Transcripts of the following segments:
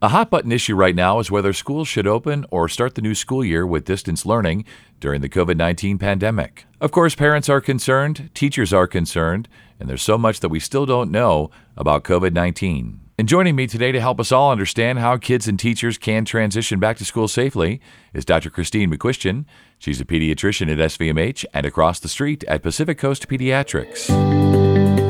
A hot button issue right now is whether schools should open or start the new school year with distance learning during the COVID 19 pandemic. Of course, parents are concerned, teachers are concerned, and there's so much that we still don't know about COVID 19. And joining me today to help us all understand how kids and teachers can transition back to school safely is Dr. Christine McQuistion. She's a pediatrician at SVMH and across the street at Pacific Coast Pediatrics.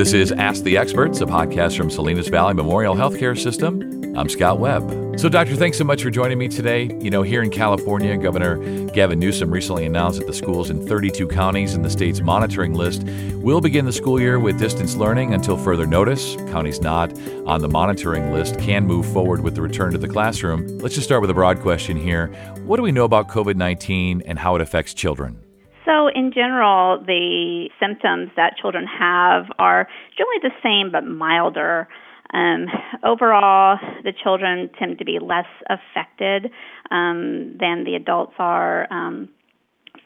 This is Ask the Experts, a podcast from Salinas Valley Memorial Healthcare System. I'm Scott Webb. So, Doctor, thanks so much for joining me today. You know, here in California, Governor Gavin Newsom recently announced that the schools in 32 counties in the state's monitoring list will begin the school year with distance learning until further notice. Counties not on the monitoring list can move forward with the return to the classroom. Let's just start with a broad question here. What do we know about COVID 19 and how it affects children? So, in general, the symptoms that children have are generally the same but milder. Um, overall, the children tend to be less affected um, than the adults are. Um,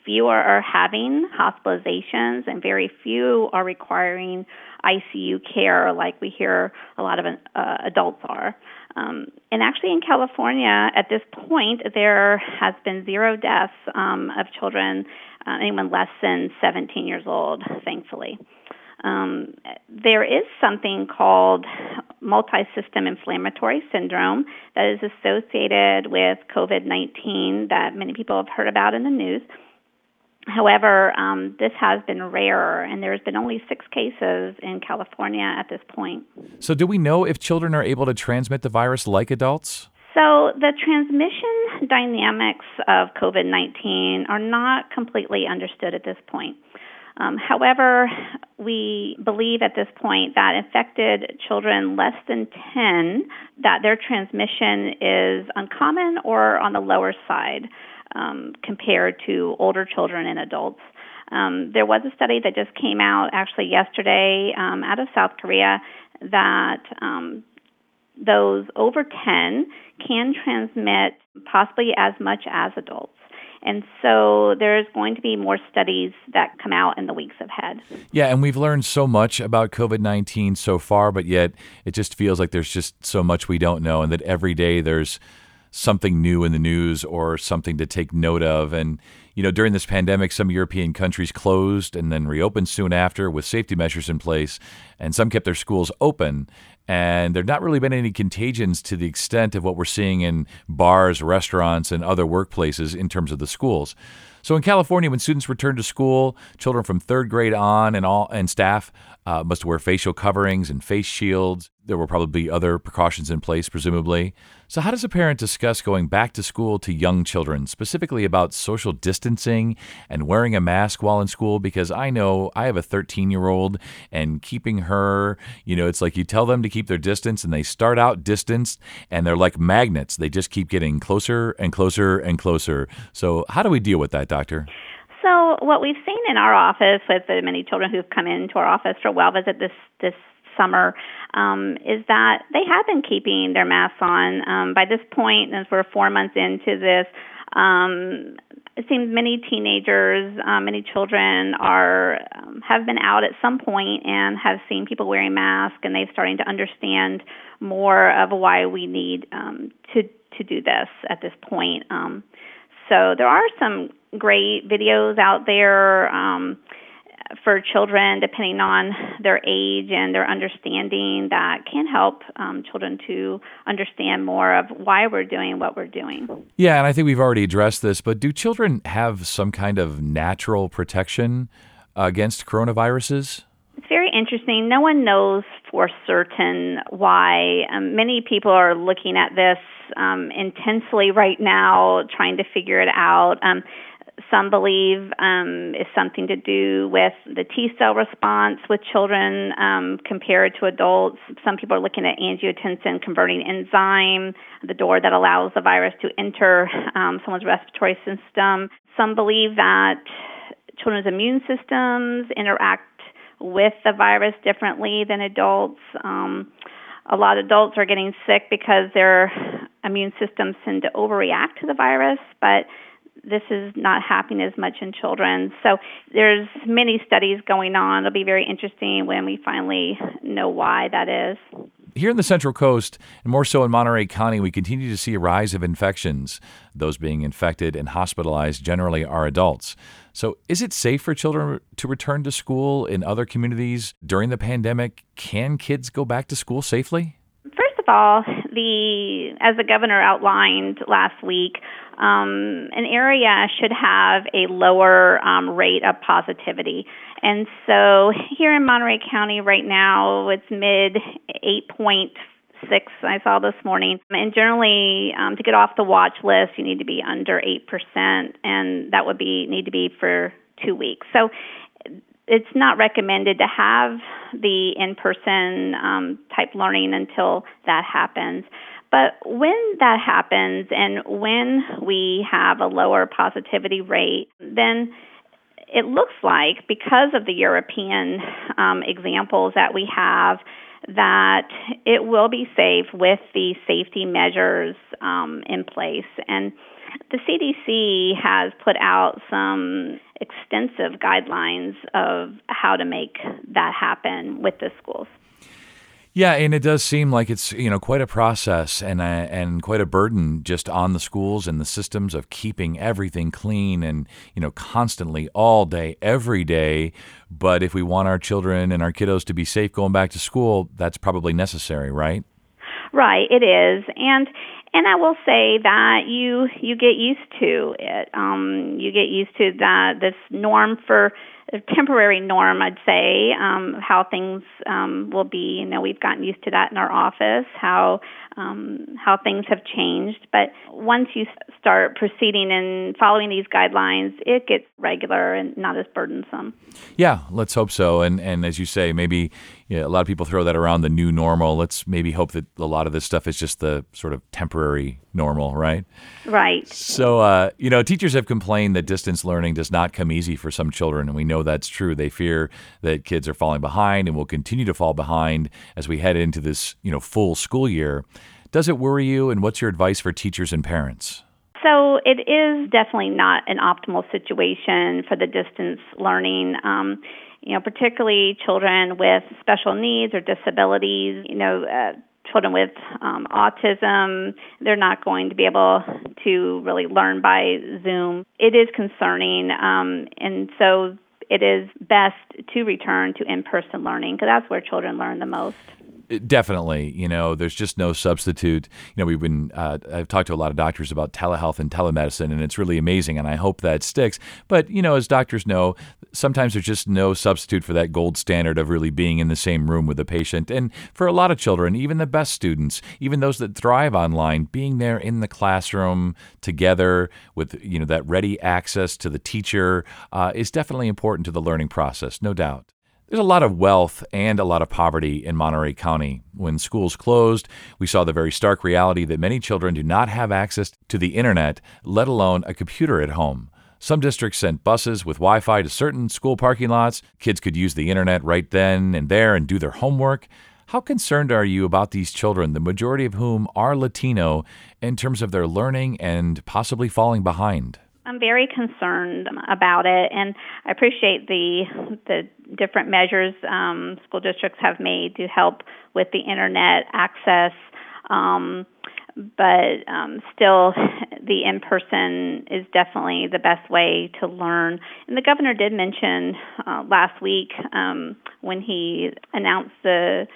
fewer are having hospitalizations, and very few are requiring ICU care like we hear a lot of uh, adults are. Um, and actually, in California, at this point, there has been zero deaths um, of children, uh, anyone less than 17 years old, thankfully. Um, there is something called multi system inflammatory syndrome that is associated with COVID 19 that many people have heard about in the news. However, um, this has been rare, and there's been only six cases in California at this point. So, do we know if children are able to transmit the virus like adults? So, the transmission dynamics of COVID 19 are not completely understood at this point. Um, however, we believe at this point that infected children less than 10, that their transmission is uncommon or on the lower side um, compared to older children and adults. Um, there was a study that just came out actually yesterday um, out of South Korea that um, those over 10 can transmit possibly as much as adults. And so there's going to be more studies that come out in the weeks ahead. Yeah, and we've learned so much about COVID 19 so far, but yet it just feels like there's just so much we don't know, and that every day there's something new in the news or something to take note of. And, you know, during this pandemic, some European countries closed and then reopened soon after with safety measures in place, and some kept their schools open. And there have not really been any contagions to the extent of what we're seeing in bars, restaurants, and other workplaces in terms of the schools. So in California, when students return to school, children from third grade on and all and staff uh, must wear facial coverings and face shields. There will probably be other precautions in place, presumably. So, how does a parent discuss going back to school to young children, specifically about social distancing and wearing a mask while in school? Because I know I have a 13 year old and keeping her, you know, it's like you tell them to keep their distance and they start out distanced and they're like magnets. They just keep getting closer and closer and closer. So, how do we deal with that, doctor? So, what we've seen in our office with the many children who've come into our office for well visit this this summer um, is that they have been keeping their masks on. Um, by this point, as we're four months into this, um, it seems many teenagers, uh, many children are um, have been out at some point and have seen people wearing masks, and they're starting to understand more of why we need um, to to do this at this point. Um, so there are some great videos out there um, for children, depending on their age and their understanding, that can help um, children to understand more of why we're doing what we're doing. Yeah, and I think we've already addressed this, but do children have some kind of natural protection against coronaviruses? It's very interesting. No one knows for certain why. Um, many people are looking at this um, intensely right now, trying to figure it out. Um, some believe um, is something to do with the T cell response with children um, compared to adults. Some people are looking at angiotensin converting enzyme, the door that allows the virus to enter um, someone's respiratory system. Some believe that children's immune systems interact with the virus differently than adults. Um, a lot of adults are getting sick because their immune systems tend to overreact to the virus, but this is not happening as much in children. So there's many studies going on. It'll be very interesting when we finally know why that is. Here in the Central Coast, and more so in Monterey County, we continue to see a rise of infections. Those being infected and hospitalized generally are adults. So, is it safe for children to return to school in other communities during the pandemic? Can kids go back to school safely? First of all, the as the governor outlined last week, um, an area should have a lower um, rate of positivity. And so here in Monterey County right now, it's mid 8.4 six I saw this morning. And generally, um, to get off the watch list, you need to be under eight percent, and that would be need to be for two weeks. So it's not recommended to have the in-person um, type learning until that happens. But when that happens, and when we have a lower positivity rate, then it looks like because of the European um, examples that we have, that it will be safe with the safety measures um, in place. And the CDC has put out some extensive guidelines of how to make that happen with the schools. Yeah, and it does seem like it's you know quite a process and a, and quite a burden just on the schools and the systems of keeping everything clean and you know constantly all day every day. But if we want our children and our kiddos to be safe going back to school, that's probably necessary, right? Right, it is, and and I will say that you you get used to it. Um, you get used to that this norm for a temporary norm, I'd say, um, how things um, will be. You know, we've gotten used to that in our office, how um, how things have changed. But once you start proceeding and following these guidelines, it gets regular and not as burdensome. Yeah, let's hope so. And and as you say, maybe you know, a lot of people throw that around the new normal. Let's maybe hope that a lot of this stuff is just the sort of temporary normal, right? Right. So, uh, you know, teachers have complained that distance learning does not come easy for some children, and we know that's true. They fear that kids are falling behind and will continue to fall behind as we head into this, you know, full school year. Does it worry you, and what's your advice for teachers and parents? So it is definitely not an optimal situation for the distance learning. Um, you know, particularly children with special needs or disabilities. You know, uh, children with um, autism, they're not going to be able to really learn by Zoom. It is concerning, um, and so it is best to return to in person learning because that's where children learn the most. Definitely, you know, there's just no substitute. You know, we've been uh, I've talked to a lot of doctors about telehealth and telemedicine, and it's really amazing, and I hope that sticks. But you know, as doctors know, sometimes there's just no substitute for that gold standard of really being in the same room with the patient. And for a lot of children, even the best students, even those that thrive online, being there in the classroom together with you know that ready access to the teacher uh, is definitely important to the learning process, no doubt. There's a lot of wealth and a lot of poverty in Monterey County. When schools closed, we saw the very stark reality that many children do not have access to the internet, let alone a computer at home. Some districts sent buses with Wi Fi to certain school parking lots. Kids could use the internet right then and there and do their homework. How concerned are you about these children, the majority of whom are Latino, in terms of their learning and possibly falling behind? I'm very concerned about it, and I appreciate the the different measures um, school districts have made to help with the internet access. Um, but um, still, the in person is definitely the best way to learn. And the governor did mention uh, last week um, when he announced the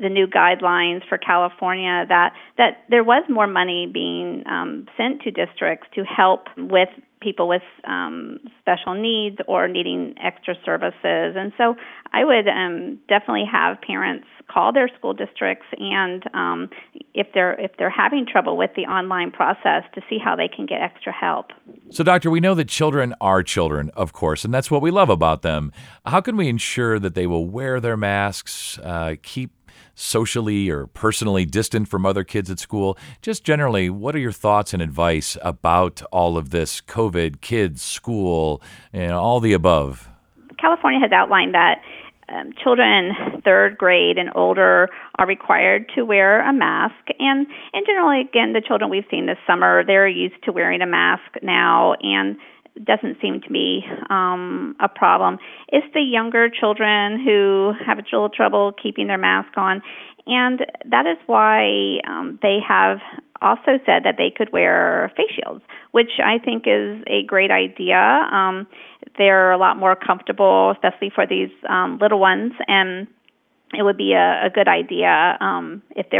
the new guidelines for California that that there was more money being um, sent to districts to help with people with um, special needs or needing extra services. And so I would um, definitely have parents call their school districts and um, if they're if they're having trouble with the online process to see how they can get extra help. So doctor, we know that children are children, of course, and that's what we love about them. How can we ensure that they will wear their masks, uh, keep socially or personally distant from other kids at school. Just generally, what are your thoughts and advice about all of this COVID, kids, school, and all the above? California has outlined that um, children third grade and older are required to wear a mask and and generally again the children we've seen this summer they're used to wearing a mask now and doesn't seem to be um, a problem. It's the younger children who have a little trouble keeping their mask on, And that is why um, they have also said that they could wear face shields, which I think is a great idea. Um, they're a lot more comfortable, especially for these um, little ones, and it would be a, a good idea um, if they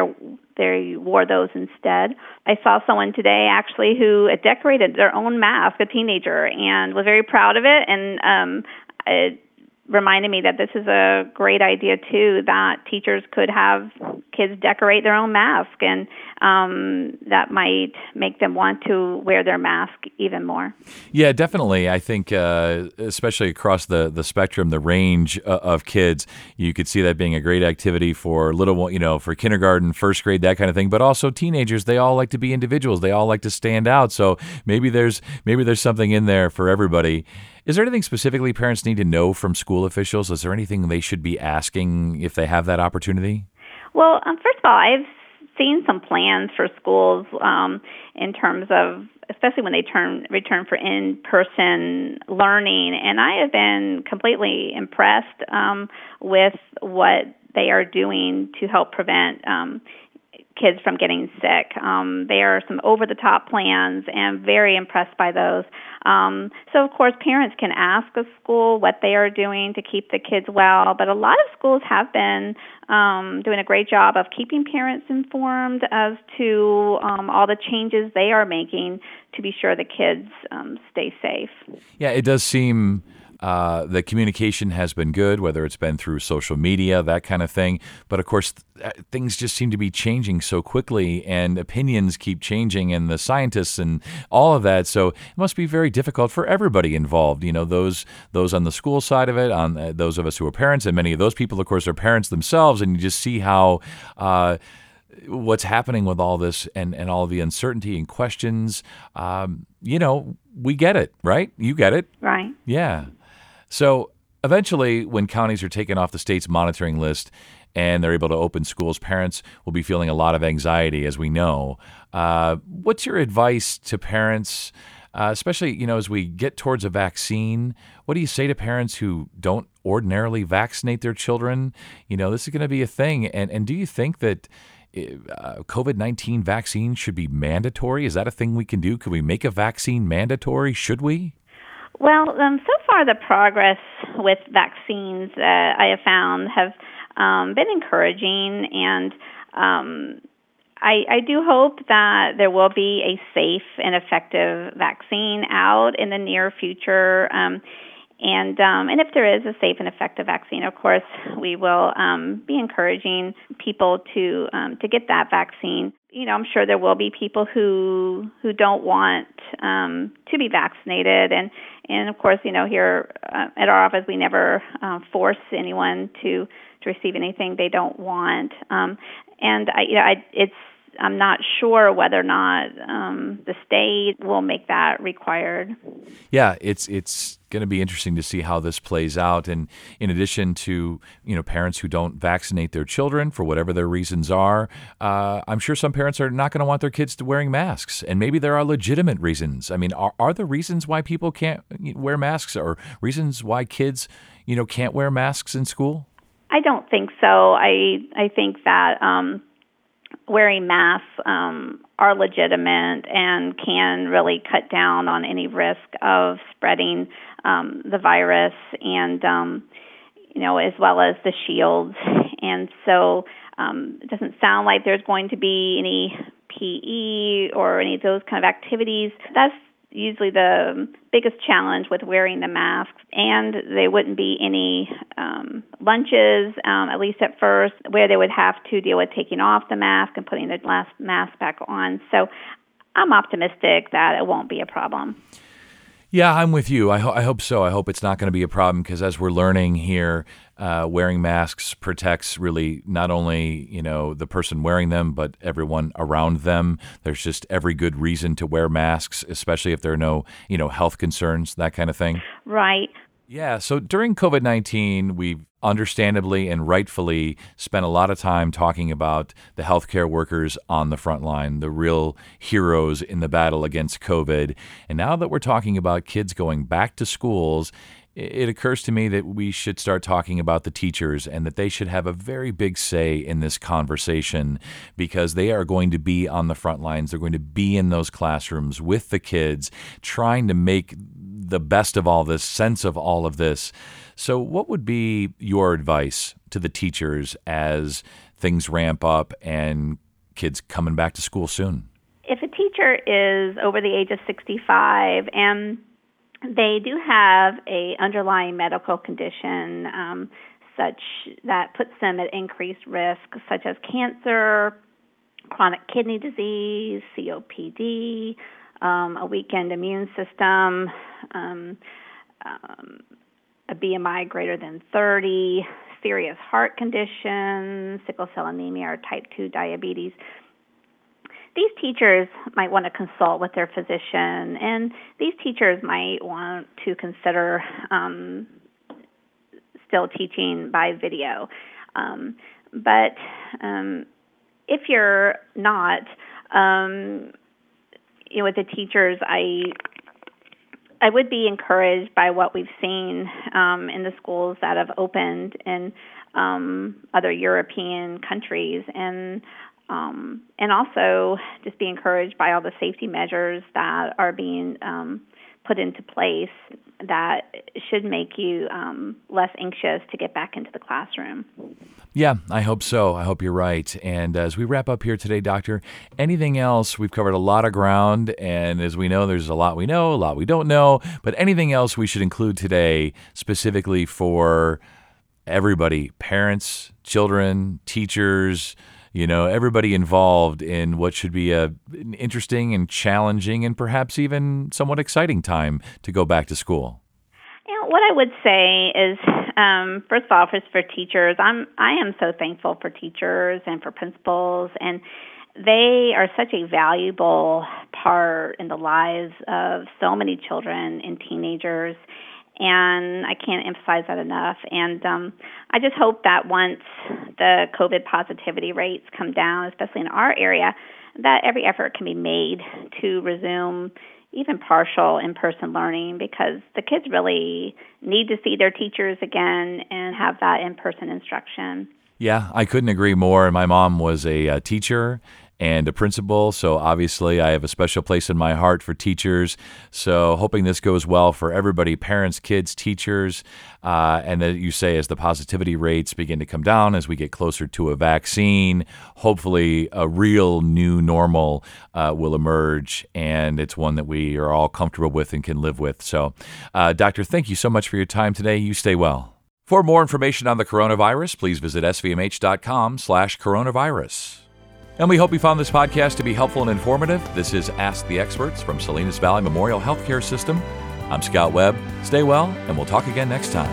they wore those instead. I saw someone today actually who decorated their own mask, a teenager, and was very proud of it. And um, it, reminded me that this is a great idea too that teachers could have kids decorate their own mask and um, that might make them want to wear their mask even more. Yeah definitely. I think uh, especially across the, the spectrum the range uh, of kids you could see that being a great activity for little you know for kindergarten first grade that kind of thing but also teenagers. They all like to be individuals. They all like to stand out. So maybe there's maybe there's something in there for everybody is there anything specifically parents need to know from school officials? Is there anything they should be asking if they have that opportunity? Well, um, first of all, I've seen some plans for schools um, in terms of, especially when they turn return for in-person learning, and I have been completely impressed um, with what they are doing to help prevent um, kids from getting sick. Um, there are some over the top plans and very impressed by those. Um, so, of course, parents can ask a school what they are doing to keep the kids well, but a lot of schools have been um, doing a great job of keeping parents informed as to um, all the changes they are making to be sure the kids um, stay safe. Yeah, it does seem uh, the communication has been good, whether it's been through social media, that kind of thing. But of course, th- uh, things just seem to be changing so quickly, and opinions keep changing, and the scientists and all of that. So it must be very difficult for everybody involved. You know, those those on the school side of it, on uh, those of us who are parents, and many of those people, of course, are parents themselves, and you just see how. Uh, what's happening with all this and, and all the uncertainty and questions, um, you know, we get it, right? You get it. Right. Yeah. So eventually, when counties are taken off the state's monitoring list and they're able to open schools, parents will be feeling a lot of anxiety, as we know. Uh, what's your advice to parents? Uh, especially, you know, as we get towards a vaccine, what do you say to parents who don't ordinarily vaccinate their children? You know, this is going to be a thing. And, and do you think that uh, COVID 19 vaccine should be mandatory? Is that a thing we can do? Can we make a vaccine mandatory? Should we? Well, um, so far the progress with vaccines uh, I have found have um, been encouraging, and um, I, I do hope that there will be a safe and effective vaccine out in the near future. Um, and um, and if there is a safe and effective vaccine, of course, we will um, be encouraging people to to get that vaccine you know, I'm sure there will be people who who don't want um, to be vaccinated, and and of course, you know, here uh, at our office, we never uh, force anyone to to receive anything they don't want. Um, and I, you know, I, it's I'm not sure whether or not um, the state will make that required. Yeah, it's it's going to be interesting to see how this plays out. And in addition to you know parents who don't vaccinate their children for whatever their reasons are, uh, I'm sure some parents are not going to want their kids to wearing masks. And maybe there are legitimate reasons. I mean, are are there reasons why people can't wear masks, or reasons why kids you know can't wear masks in school? I don't think so. I I think that. Um, wearing masks um, are legitimate and can really cut down on any risk of spreading um, the virus and um, you know as well as the shields and so um, it doesn't sound like there's going to be any PE or any of those kind of activities. That's usually the biggest challenge with wearing the masks, and there wouldn't be any um, lunches, um, at least at first, where they would have to deal with taking off the mask and putting the last mask back on. So I'm optimistic that it won't be a problem. Yeah, I'm with you. I, ho- I hope so. I hope it's not going to be a problem because as we're learning here, uh, wearing masks protects really not only you know the person wearing them, but everyone around them. There's just every good reason to wear masks, especially if there are no you know health concerns, that kind of thing. Right. Yeah. So during COVID 19, we've understandably and rightfully spent a lot of time talking about the healthcare workers on the front line, the real heroes in the battle against COVID. And now that we're talking about kids going back to schools, it occurs to me that we should start talking about the teachers and that they should have a very big say in this conversation because they are going to be on the front lines. They're going to be in those classrooms with the kids, trying to make the best of all this, sense of all of this. So, what would be your advice to the teachers as things ramp up and kids coming back to school soon? If a teacher is over the age of 65 and they do have a underlying medical condition um, such that puts them at increased risk, such as cancer, chronic kidney disease, COPD, um, a weakened immune system, um, um, a BMI greater than 30, serious heart conditions, sickle cell anemia, or type 2 diabetes these teachers might want to consult with their physician, and these teachers might want to consider um, still teaching by video. Um, but um, if you're not, um, you know, with the teachers, I I would be encouraged by what we've seen um, in the schools that have opened in um, other European countries, and um, and also just be encouraged by all the safety measures that are being um, put into place that should make you um, less anxious to get back into the classroom. Yeah, I hope so. I hope you're right. And as we wrap up here today, Doctor, anything else? We've covered a lot of ground, and as we know, there's a lot we know, a lot we don't know, but anything else we should include today specifically for everybody parents, children, teachers? You know, everybody involved in what should be a, an interesting and challenging and perhaps even somewhat exciting time to go back to school? You know, what I would say is, um, first of all, for, for teachers, I'm I am so thankful for teachers and for principals, and they are such a valuable part in the lives of so many children and teenagers and I can't emphasize that enough. And um, I just hope that once the COVID positivity rates come down, especially in our area, that every effort can be made to resume even partial in person learning because the kids really need to see their teachers again and have that in person instruction. Yeah, I couldn't agree more. My mom was a, a uh, teacher and a principal. So obviously, I have a special place in my heart for teachers. So hoping this goes well for everybody parents, kids, teachers. Uh, and that you say as the positivity rates begin to come down, as we get closer to a vaccine, hopefully a real new normal uh, will emerge. And it's one that we are all comfortable with and can live with. So, uh, Doctor, thank you so much for your time today. You stay well. For more information on the coronavirus, please visit svmh.com slash coronavirus. And we hope you found this podcast to be helpful and informative. This is Ask the Experts from Salinas Valley Memorial Healthcare System. I'm Scott Webb. Stay well, and we'll talk again next time.